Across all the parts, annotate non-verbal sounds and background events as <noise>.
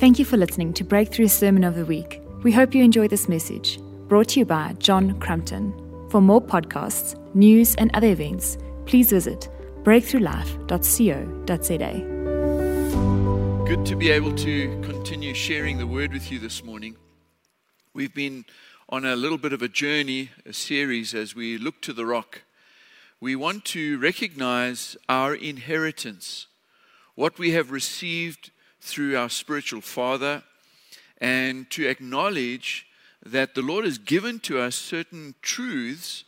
Thank you for listening to Breakthru Sermon of the Week. We hope you enjoy this message, brought to you by John Crumpton. For more podcasts, news, and other events, please visit breakthrulife.co.za. Good to be able to continue sharing the word with you this morning. We've been on a little bit of a journey, a series, as we look to the rock. We want to recognize our inheritance, what we have received through our spiritual father, and to acknowledge that the Lord has given to us certain truths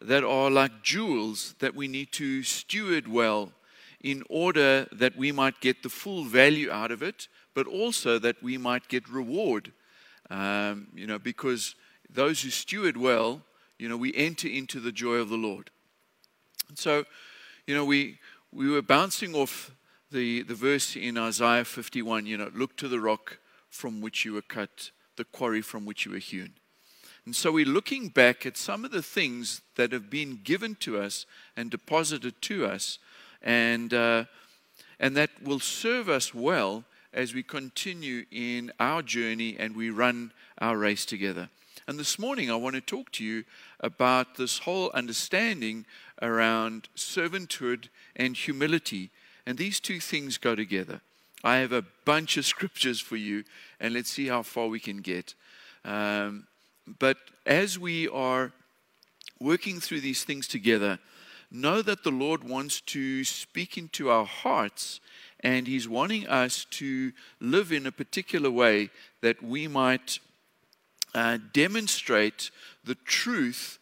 that are like jewels that we need to steward well in order that we might get the full value out of it, but also that we might get reward. Um, you know, because those who steward well, you know, we enter into the joy of the Lord. And so, you know, we we were bouncing off the, the verse in Isaiah 51, you know, look to the rock from which you were cut, the quarry from which you were hewn. And so we're looking back at some of the things that have been given to us and deposited to us, and, uh, and that will serve us well as we continue in our journey and we run our race together. And this morning, I want to talk to you about this whole understanding around servanthood and humility and these two things go together. I have a bunch of scriptures for you, and let's see how far we can get. Um, but as we are working through these things together, know that the Lord wants to speak into our hearts, and He's wanting us to live in a particular way that we might uh, demonstrate the truth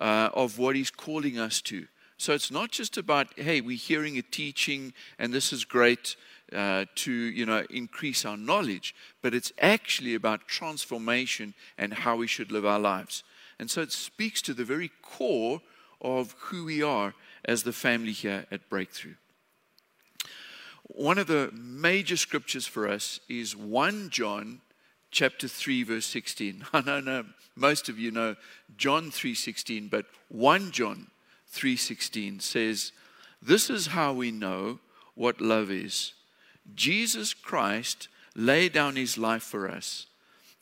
uh, of what He's calling us to. So it's not just about, hey, we're hearing a teaching and this is great uh, to, you know, increase our knowledge, but it's actually about transformation and how we should live our lives. And so it speaks to the very core of who we are as the family here at Breakthru. One of the major scriptures for us is 1 John chapter 3 verse 16. <laughs> I know, no, most of you know John 3:16, but 1 John 3:16 says, "This is how we know what love is. Jesus Christ laid down his life for us,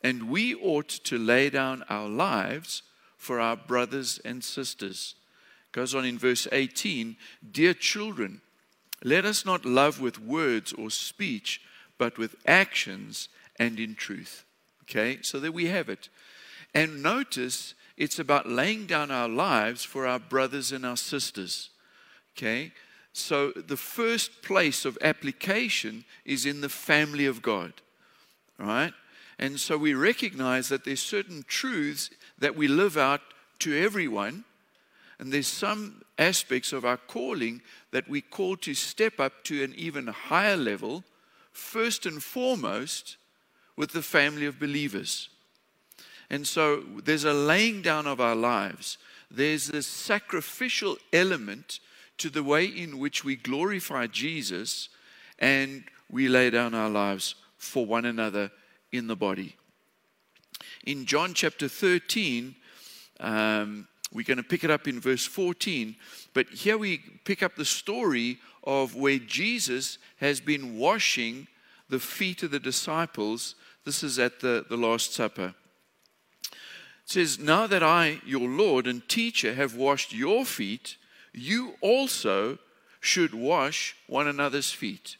and we ought to lay down our lives for our brothers and sisters." Goes on in verse 18, "Dear children, let us not love with words or speech, but with actions and in truth." Okay? So there we have it. And notice it's about laying down our lives for our brothers and our sisters. Okay? So the first place of application is in the family of God. Right? And so we recognize that there's certain truths that we live out to everyone. And there's some aspects of our calling that we call to step up to an even higher level, first and foremost, with the family of believers. And so there's a laying down of our lives. There's this sacrificial element to the way in which we glorify Jesus and we lay down our lives for one another in the body. In John chapter 13, um, we're going to pick it up in verse 14, but here we pick up the story of where Jesus has been washing the feet of the disciples. This is at the, the Last Supper says, Now that I, your Lord and teacher, have washed your feet, you also should wash one another's feet.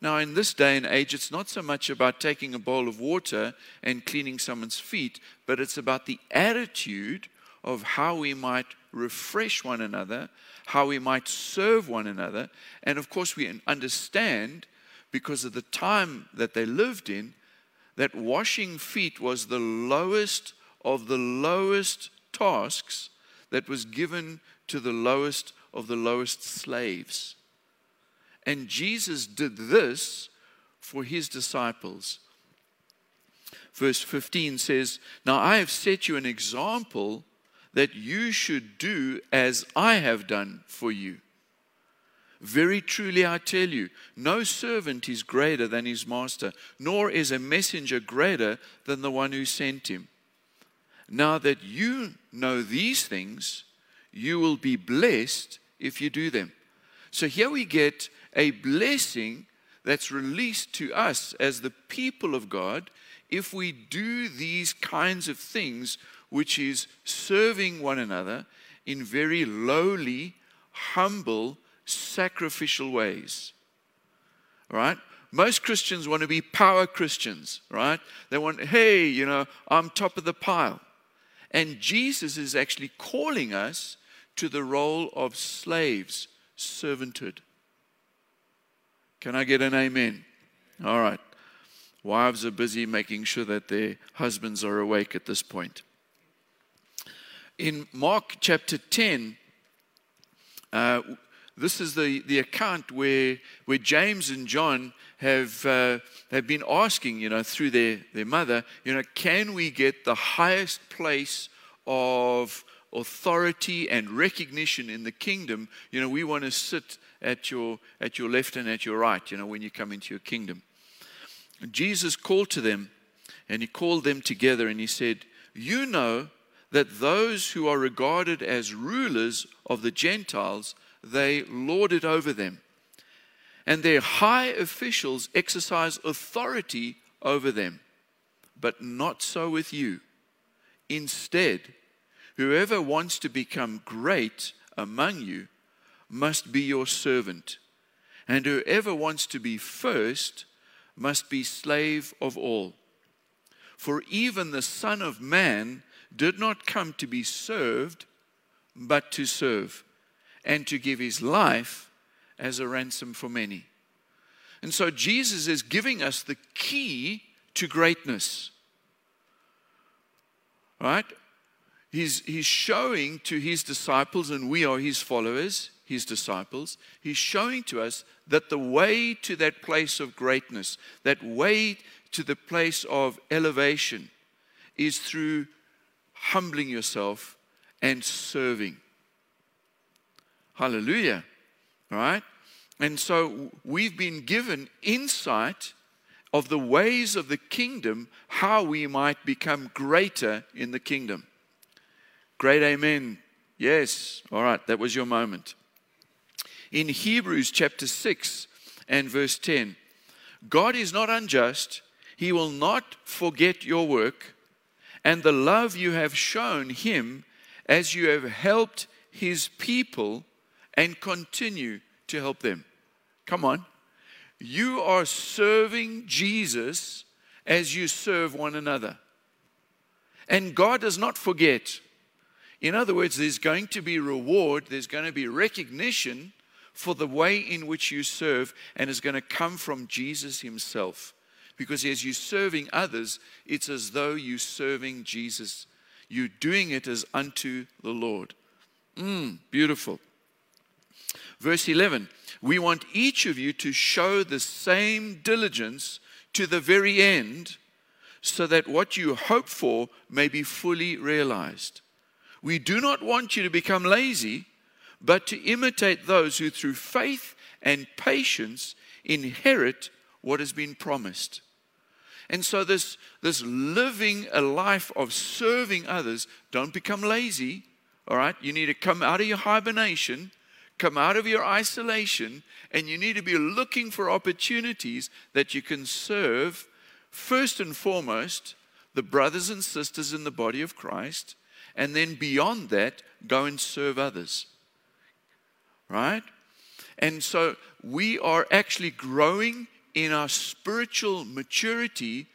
Now, in this day and age, it's not so much about taking a bowl of water and cleaning someone's feet, but it's about the attitude of how we might refresh one another, how we might serve one another. And of course, we understand because of the time that they lived in that washing feet was the lowest of the lowest tasks that was given to the lowest of the lowest slaves. And Jesus did this for his disciples. Verse 15 says, Now I have set you an example that you should do as I have done for you. Very truly I tell you, no servant is greater than his master, nor is a messenger greater than the one who sent him. Now that you know these things, you will be blessed if you do them. So here we get a blessing that's released to us as the people of God if we do these kinds of things, which is serving one another in very lowly, humble, sacrificial ways. Right? Most Christians want to be power Christians, right? They want, hey, you know, I'm top of the pile. And Jesus is actually calling us to the role of slaves, servanthood. Can I get an amen? All right. Wives are busy making sure that their husbands are awake at this point. In Mark chapter 10, uh, this is the, the account where, where James and John have, uh, have been asking, you know, through their, their mother, you know, can we get the highest place of authority and recognition in the kingdom? You know, we want to sit at your, at your left and at your right, you know, when you come into your kingdom. And Jesus called to them and he called them together and he said, You know that those who are regarded as rulers of the Gentiles, they lord it over them. And their high officials exercise authority over them. But not so with you. Instead, whoever wants to become great among you must be your servant, and whoever wants to be first must be slave of all. For even the Son of Man did not come to be served, but to serve, and to give his life as a ransom for many. And so Jesus is giving us the key to greatness. Right? He's, he's showing to his disciples, and we are his followers, his disciples, he's showing to us that the way to that place of greatness, that way to the place of elevation, is through humbling yourself and serving. Hallelujah. All right? And so we've been given insight of the ways of the kingdom, how we might become greater in the kingdom. Great amen. Yes. All right, that was your moment in Hebrews chapter 6 and verse 10. God is not unjust, He will not forget your work and the love you have shown Him as you have helped His people and continue to help them. Come on. You are serving Jesus as you serve one another. And God does not forget. In other words, there's going to be reward, there's going to be recognition for the way in which you serve, and is going to come from Jesus Himself. Because as you're serving others, it's as though you're serving Jesus. You're doing it as unto the Lord. Mm, beautiful. Verse 11 We want each of you to show the same diligence to the very end, so that what you hope for may be fully realized. We do not want you to become lazy but to imitate those who through faith and patience inherit what has been promised. And so, this, this living a life of serving others, don't become lazy, all right? You need to come out of your hibernation, come out of your isolation, and you need to be looking for opportunities that you can serve, first and foremost, the brothers and sisters in the body of Christ, and then beyond that, go and serve others right? And so we are actually growing in our spiritual maturity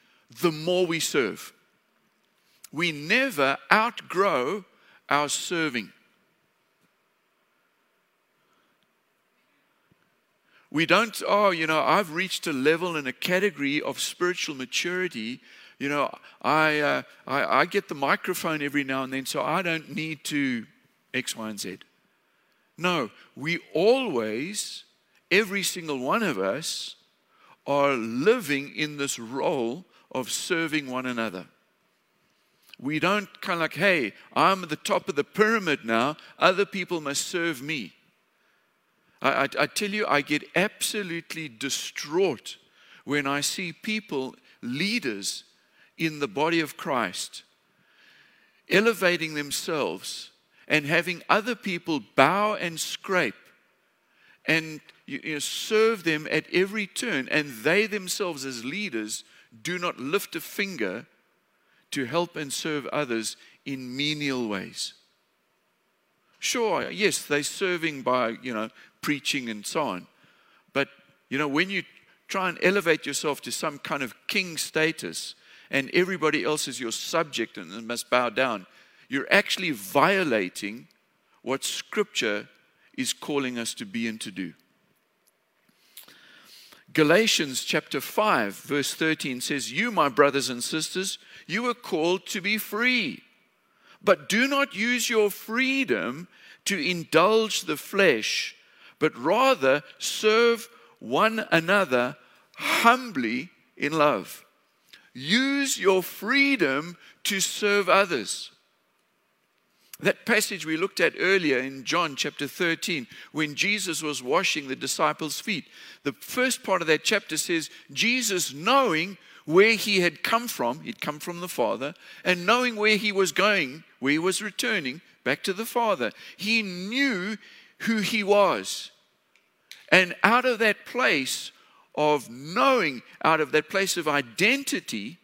the more we serve. We never outgrow our serving. We don't, oh, you know, I've reached a level and a category of spiritual maturity. You know, I, uh, I, I get the microphone every now and then, so I don't need to X, Y, and Z. No, we always, every single one of us, are living in this role of serving one another. We don't kind of like, hey, I'm at the top of the pyramid now, other people must serve me. I, I, I tell you, I get absolutely distraught when I see people, leaders in the body of Christ, elevating themselves and having other people bow and scrape and you, know, serve them at every turn, and they themselves, as leaders, do not lift a finger to help and serve others in menial ways. Sure, yes, they're serving by, you know, preaching and so on. But, you know, when you try and elevate yourself to some kind of king status and everybody else is your subject and must bow down, you're actually violating what Scripture is calling us to be and to do. Galatians chapter 5, verse 13 says, You, my brothers and sisters, you are called to be free. But do not use your freedom to indulge the flesh, but rather serve one another humbly in love. Use your freedom to serve others. That passage we looked at earlier in John chapter 13, when Jesus was washing the disciples' feet, the first part of that chapter says, Jesus knowing where he had come from, he'd come from the Father, and knowing where he was going, where he was returning back to the Father, he knew who he was. And out of that place of knowing, out of that place of identity,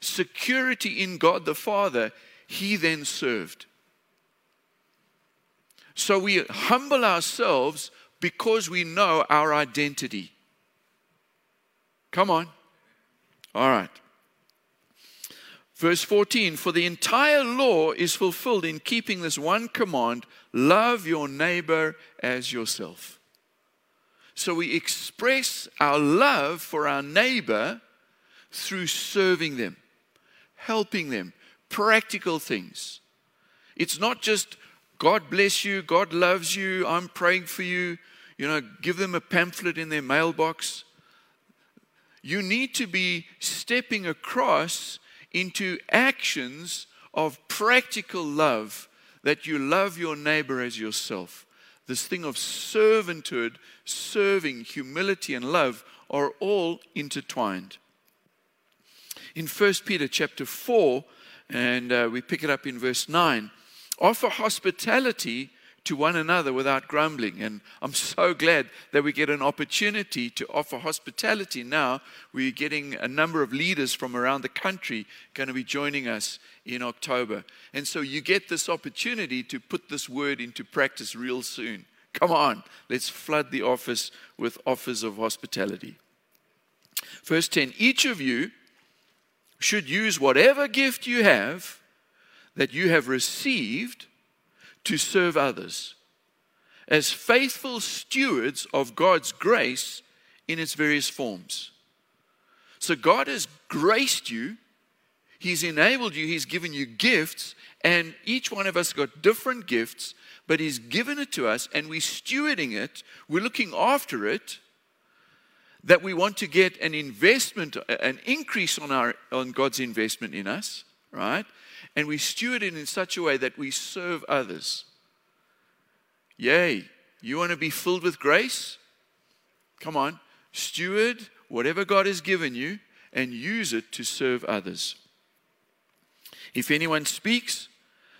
security in God the Father, he then served. So we humble ourselves because we know our identity. Come on. All right. Verse 14 For the entire law is fulfilled in keeping this one command love your neighbor as yourself. So we express our love for our neighbor through serving them, helping them, practical things. It's not just God bless you, God loves you, I'm praying for you. You know, give them a pamphlet in their mailbox. You need to be stepping across into actions of practical love that you love your neighbor as yourself. This thing of servanthood, serving, humility, and love are all intertwined. In 1 Peter chapter 4, and uh, we pick it up in verse 9, offer hospitality to one another without grumbling. And I'm so glad that we get an opportunity to offer hospitality now. We're getting a number of leaders from around the country going to be joining us in October. And so you get this opportunity to put this word into practice real soon. Come on, let's flood the office with offers of hospitality. Verse 10 Each of you should use whatever gift you have that you have received to serve others as faithful stewards of God's grace in its various forms. So, God has graced you, He's enabled you, He's given you gifts, and each one of us got different gifts, but He's given it to us, and we're stewarding it, we're looking after it. That we want to get an investment, an increase on, our, on God's investment in us, right? And we steward it in such a way that we serve others. Yay. You want to be filled with grace? Come on. Steward whatever God has given you and use it to serve others. If anyone speaks,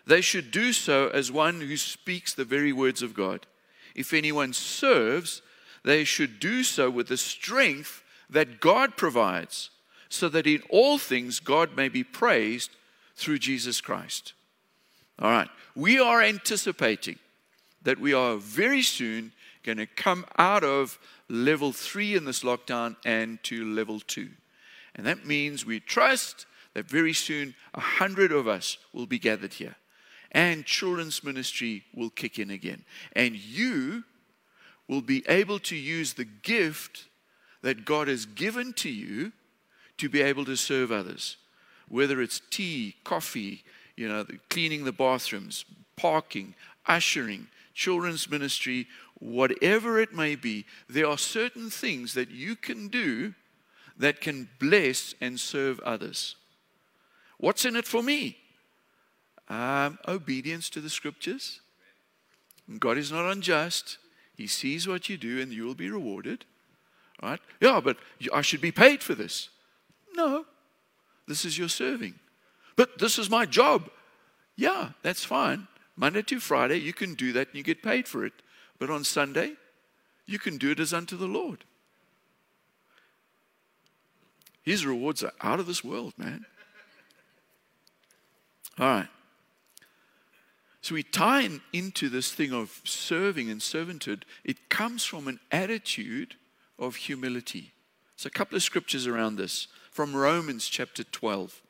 they should do so as one who speaks the very words of God. If anyone serves, they should do so with the strength that God provides, so that in all things God may be praised through Jesus Christ. All right. We are anticipating that we are very soon going to come out of level three in this lockdown and to level two. And that means we trust that very soon a hundred of us will be gathered here. And children's ministry will kick in again. And you will be able to use the gift that God has given to you to be able to serve others whether it's tea, coffee, you know, cleaning the bathrooms, parking, ushering, children's ministry, whatever it may be, there are certain things that you can do that can bless and serve others. What's in it for me? Um, obedience to the scriptures. God is not unjust. He sees what you do and you will be rewarded. Right? Yeah, but I should be paid for this. No, this is your serving. But this is my job. Yeah, that's fine. Monday to Friday, you can do that and you get paid for it. But on Sunday, you can do it as unto the Lord. His rewards are out of this world, man. All right. So we tie in, into this thing of serving and servanthood. It comes from an attitude of humility. So a couple of scriptures around this from Romans chapter 12,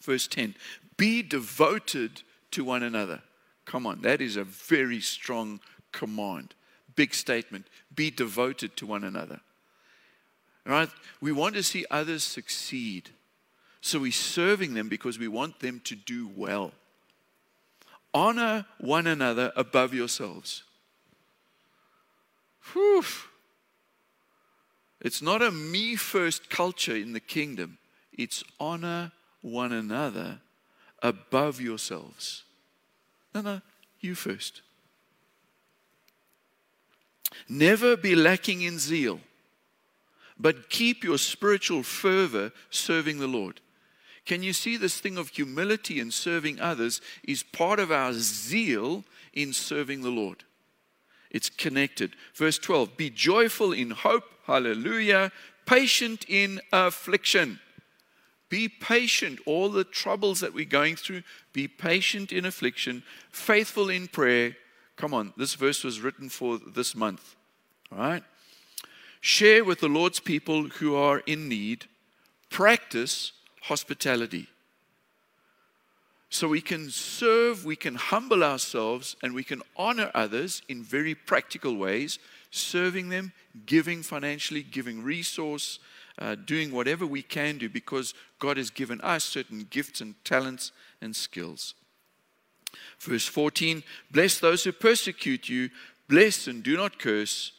verse 10. Be devoted to one another. Come on, that is a very strong command. Big statement. Be devoted to one another. Right? We want to see others succeed. So we're serving them because we want them to do well. Honor one another above yourselves. Whew. It's not a me first culture in the kingdom, it's honor one another above yourselves. No, no, you first. Never be lacking in zeal, but keep your spiritual fervor serving the Lord. Can you see this thing of humility and serving others is part of our zeal in serving the Lord? It's connected. Verse 12 Be joyful in hope, hallelujah, patient in affliction. Be patient. All the troubles that we're going through, be patient in affliction, faithful in prayer. Come on, this verse was written for this month. All right? Share with the Lord's people who are in need. Practice hospitality. So we can serve, we can humble ourselves, and we can honor others in very practical ways, serving them, giving financially, giving resource, uh, doing whatever we can do because God has given us certain gifts and talents and skills. Verse 14 Bless those who persecute you, bless and do not curse.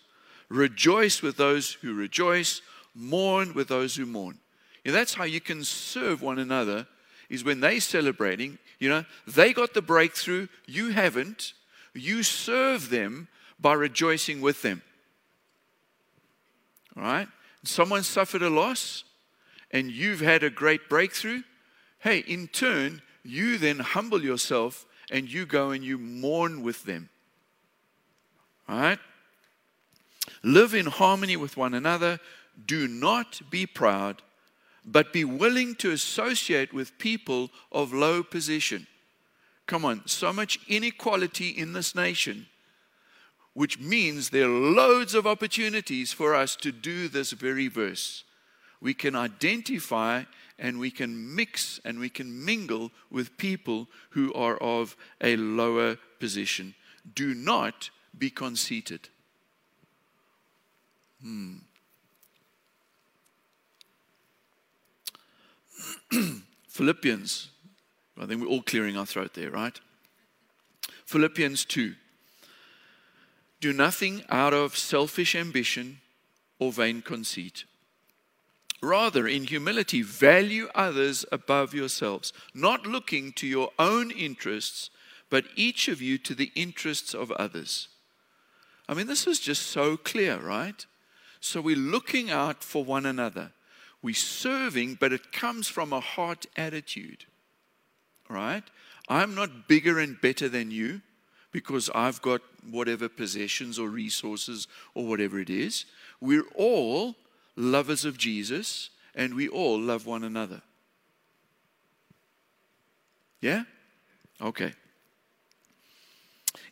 Rejoice with those who rejoice, mourn with those who mourn. Know, that's how you can serve one another, is when they're celebrating, you know, they got the breakthrough, you haven't. You serve them by rejoicing with them. Right? Someone suffered a loss and you've had a great breakthrough. Hey, in turn, you then humble yourself and you go and you mourn with them. Right? Live in harmony with one another. Do not be proud, but be willing to associate with people of low position. Come on, so much inequality in this nation, which means there are loads of opportunities for us to do this very verse. We can identify and we can mix and we can mingle with people who are of a lower position. Do not be conceited. Hmm. <clears throat> Philippians. I think we're all clearing our throat there, right? Philippians 2. Do nothing out of selfish ambition or vain conceit. Rather, in humility, value others above yourselves, not looking to your own interests, but each of you to the interests of others. I mean, this is just so clear, right? So we're looking out for one another. We're serving, but it comes from a heart attitude. Right? I'm not bigger and better than you because I've got whatever possessions or resources or whatever it is. We're all lovers of Jesus and we all love one another. Yeah? Okay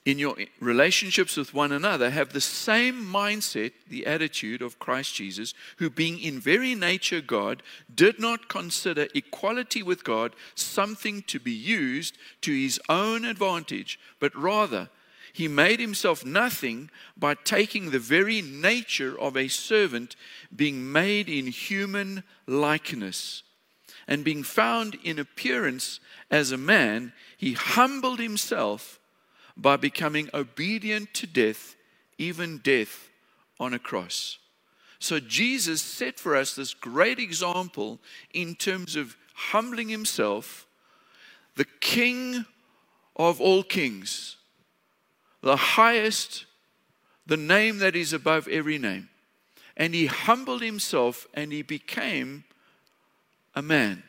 in your relationships with one another, have the same mindset, the attitude of Christ Jesus, who, being in very nature God, did not consider equality with God something to be used to his own advantage, but rather he made himself nothing by taking the very nature of a servant, being made in human likeness. And being found in appearance as a man, he humbled himself by becoming obedient to death, even death on a cross. So Jesus set for us this great example in terms of humbling himself, the King of all kings, the highest, the name that is above every name. And he humbled himself and he became a man.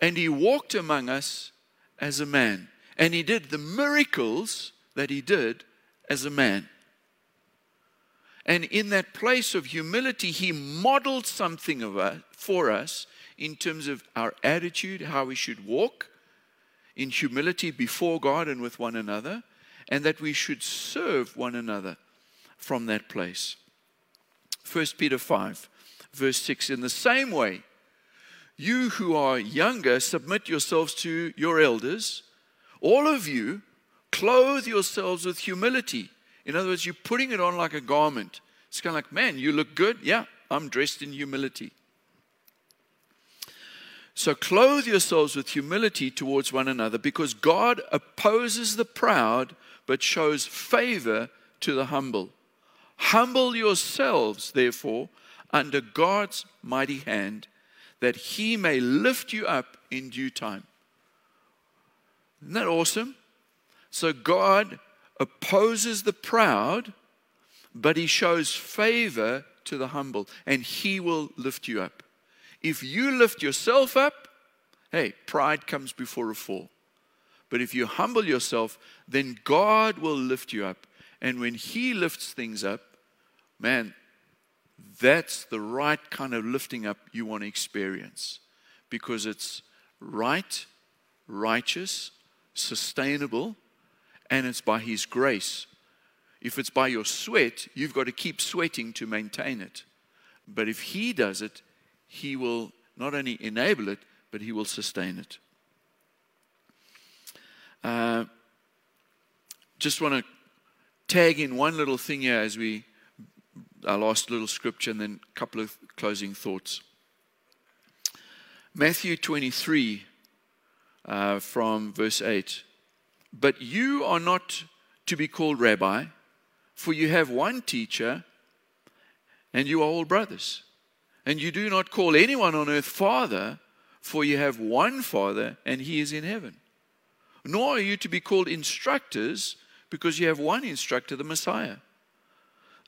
And he walked among us as a man. And he did the miracles that he did as a man. And in that place of humility, he modeled something of us, for us in terms of our attitude, how we should walk in humility before God and with one another, and that we should serve one another from that place. 1 Peter 5, verse 6 In the same way, you who are younger, submit yourselves to your elders. All of you, clothe yourselves with humility. In other words, you're putting it on like a garment. It's kind of like, man, you look good. Yeah, I'm dressed in humility. So clothe yourselves with humility towards one another because God opposes the proud but shows favor to the humble. Humble yourselves, therefore, under God's mighty hand that he may lift you up in due time. Isn't that awesome? So God opposes the proud, but he shows favor to the humble, and he will lift you up. If you lift yourself up, hey, pride comes before a fall. But if you humble yourself, then God will lift you up. And when He lifts things up, man, that's the right kind of lifting up you want to experience because it's right, righteous, sustainable, and it's by His grace. If it's by your sweat, you've got to keep sweating to maintain it. But if He does it, He will not only enable it, but He will sustain it. Uh, just want to tag in one little thing here as we our last little scripture and then a couple of closing thoughts. Matthew 23 uh, from verse 8. But you are not to be called rabbi, for you have one teacher, and you are all brothers. And you do not call anyone on earth father, for you have one father, and he is in heaven. Nor are you to be called instructors, because you have one instructor, the Messiah.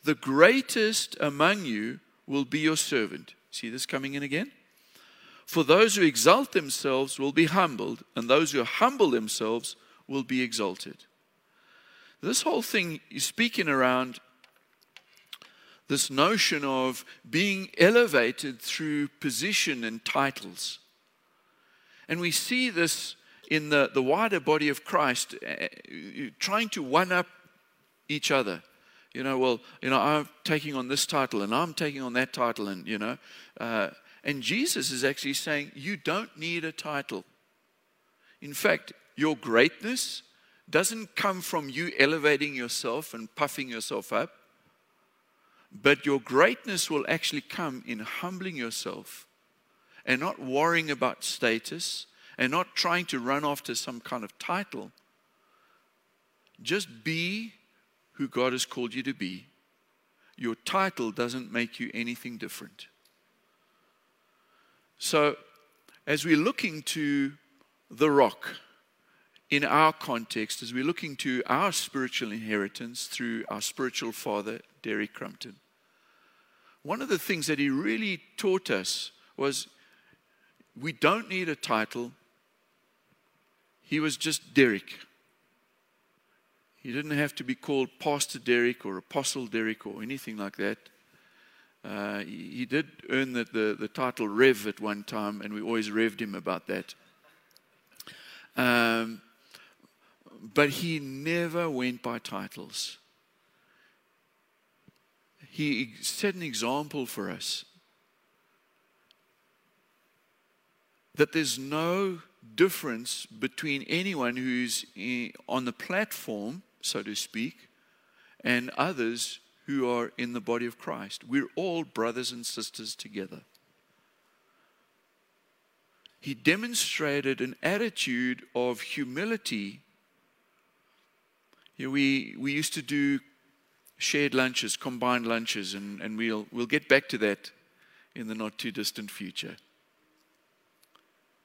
The greatest among you will be your servant. See this coming in again? For those who exalt themselves will be humbled, and those who humble themselves will be exalted. This whole thing is speaking around this notion of being elevated through position and titles. And we see this in the, the wider body of Christ, uh, trying to one up each other you know, well, you know, I'm taking on this title and I'm taking on that title, and, you know, uh, and Jesus is actually saying, you don't need a title. In fact, your greatness doesn't come from you elevating yourself and puffing yourself up, but your greatness will actually come in humbling yourself and not worrying about status and not trying to run after some kind of title. Just be who God has called you to be, your title doesn't make you anything different. So, as we're looking to the rock in our context, as we're looking to our spiritual inheritance through our spiritual father, Derek Crumpton, one of the things that he really taught us was we don't need a title. He was just Derek. He didn't have to be called Pastor Derek or Apostle Derek or anything like that. Uh, he, did earn the, the, the, title Rev at one time, and we always revved him about that. Um, but he never went by titles. He set an example for us that there's no difference between anyone who's on the platform so to speak, and others who are in the body of Christ. We're all brothers and sisters together. He demonstrated an attitude of humility. You know, we, we used to do shared lunches, combined lunches, and, and we'll, we'll get back to that in the not too distant future.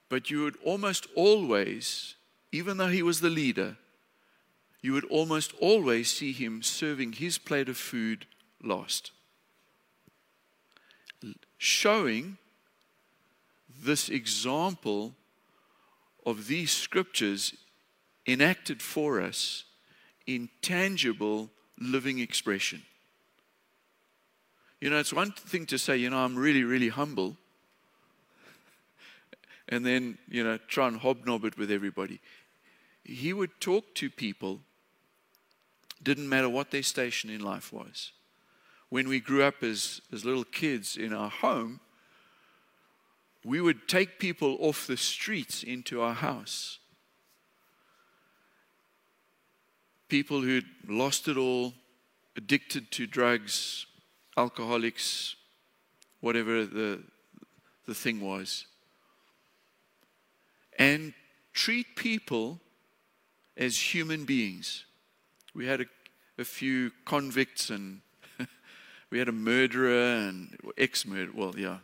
But you would almost always, even though he was the leader, you would almost always see him serving his plate of food last. Showing this example of these scriptures enacted for us in tangible living expression. You know, it's one thing to say, you know, I'm really, really humble, and then, you know, try and hobnob it with everybody. He would talk to people, didn't matter what their station in life was. When we grew up as, as little kids in our home, we would take people off the streets into our house. People who'd lost it all, addicted to drugs, alcoholics, whatever the, the thing was. And treat people as human beings. We had a, a few convicts and <laughs> we had a murderer and ex murderer. Well, yeah.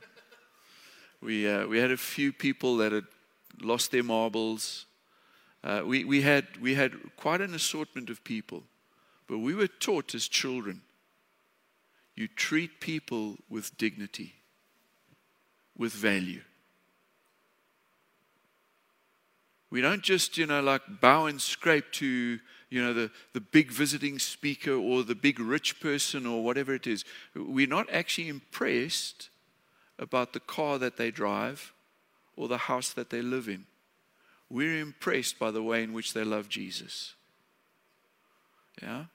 We, uh, we had a few people that had lost their marbles. Uh, we, we, had, we had quite an assortment of people, but we were taught as children you treat people with dignity, with value. We don't just, you know, like bow and scrape to, you know, the, the big visiting speaker or the big rich person or whatever it is. We're not actually impressed about the car that they drive or the house that they live in. We're impressed by the way in which they love Jesus. Yeah?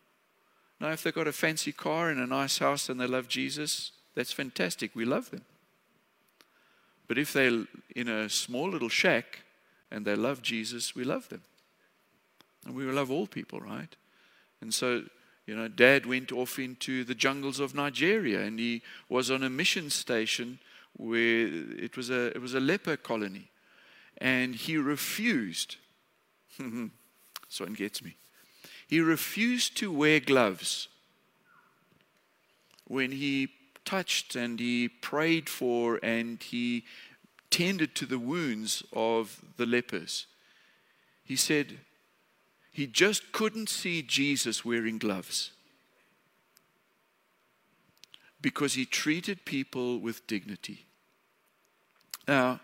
Now, if they've got a fancy car and a nice house and they love Jesus, that's fantastic. We love them. But if they're in a small little shack and they love Jesus, we love them. And we love all people, right? And so, you know, dad went off into the jungles of Nigeria and he was on a mission station where it was a, it was a leper colony. And he refused. <laughs> this one gets me. He refused to wear gloves when he touched and he prayed for and he tended to the wounds of the lepers. He said he just couldn't see Jesus wearing gloves because he treated people with dignity. Now,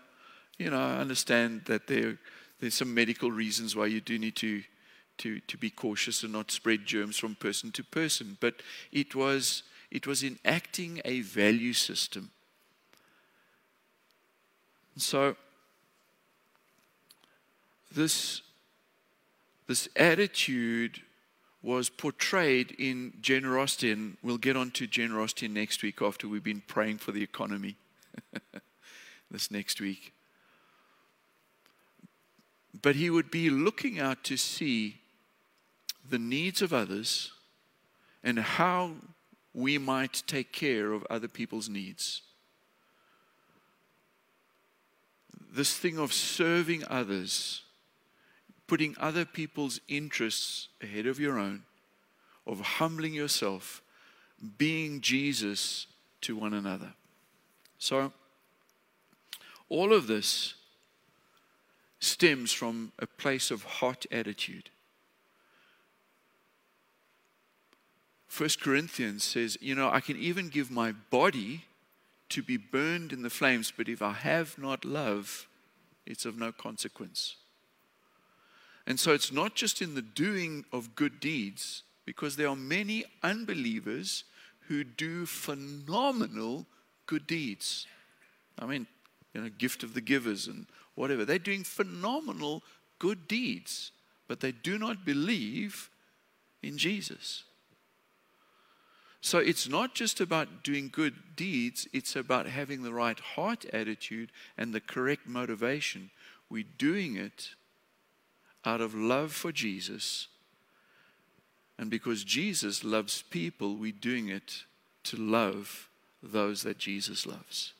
you know, I understand that there, there's some medical reasons why you do need to to, to be cautious and not spread germs from person to person. But it was, it was enacting a value system. So, this, this attitude was portrayed in generosity, and we'll get on to generosity next week after we've been praying for the economy <laughs> this next week. But he would be looking out to see the needs of others and how we might take care of other people's needs. This thing of serving others, putting other people's interests ahead of your own, of humbling yourself, being Jesus to one another. So, all of this stems from a place of hot attitude. First Corinthians says, you know, I can even give my body to be burned in the flames, but if I have not love, it's of no consequence. And so it's not just in the doing of good deeds, because there are many unbelievers who do phenomenal good deeds. I mean, you know, gift of the givers and whatever. They're doing phenomenal good deeds, but they do not believe in Jesus. So it's not just about doing good deeds, it's about having the right heart attitude and the correct motivation. We're doing it out of love for Jesus. And because Jesus loves people, we're doing it to love those that Jesus loves.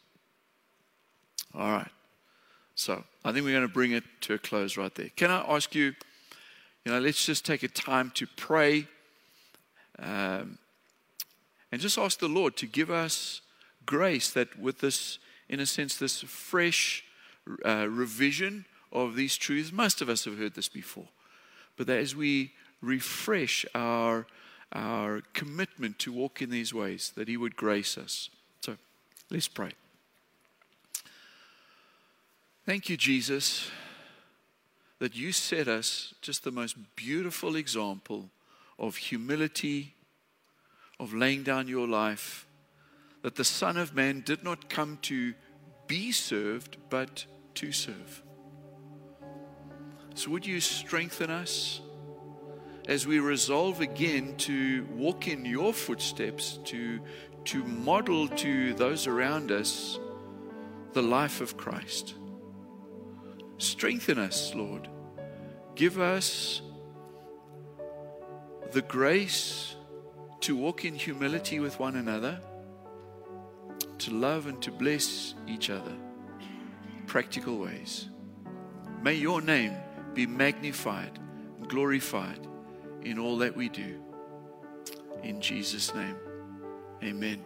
All right. So I think we're going to bring it to a close right there. Can I ask you, you know, let's just take a time to pray. Um, and just ask the Lord to give us grace that with this, in a sense, this fresh uh, revision of these truths, most of us have heard this before, but that as we refresh our, our commitment to walk in these ways, that He would grace us. So let's pray. Thank you, Jesus, that you set us just the most beautiful example of humility of laying down your life, that the Son of Man did not come to be served, but to serve. So, would you strengthen us as we resolve again to walk in your footsteps, to, to model to those around us the life of Christ? Strengthen us, Lord. Give us the grace to walk in humility with one another, to love and to bless each other. Practical ways. May your name be magnified and glorified in all that we do. In Jesus' name, amen.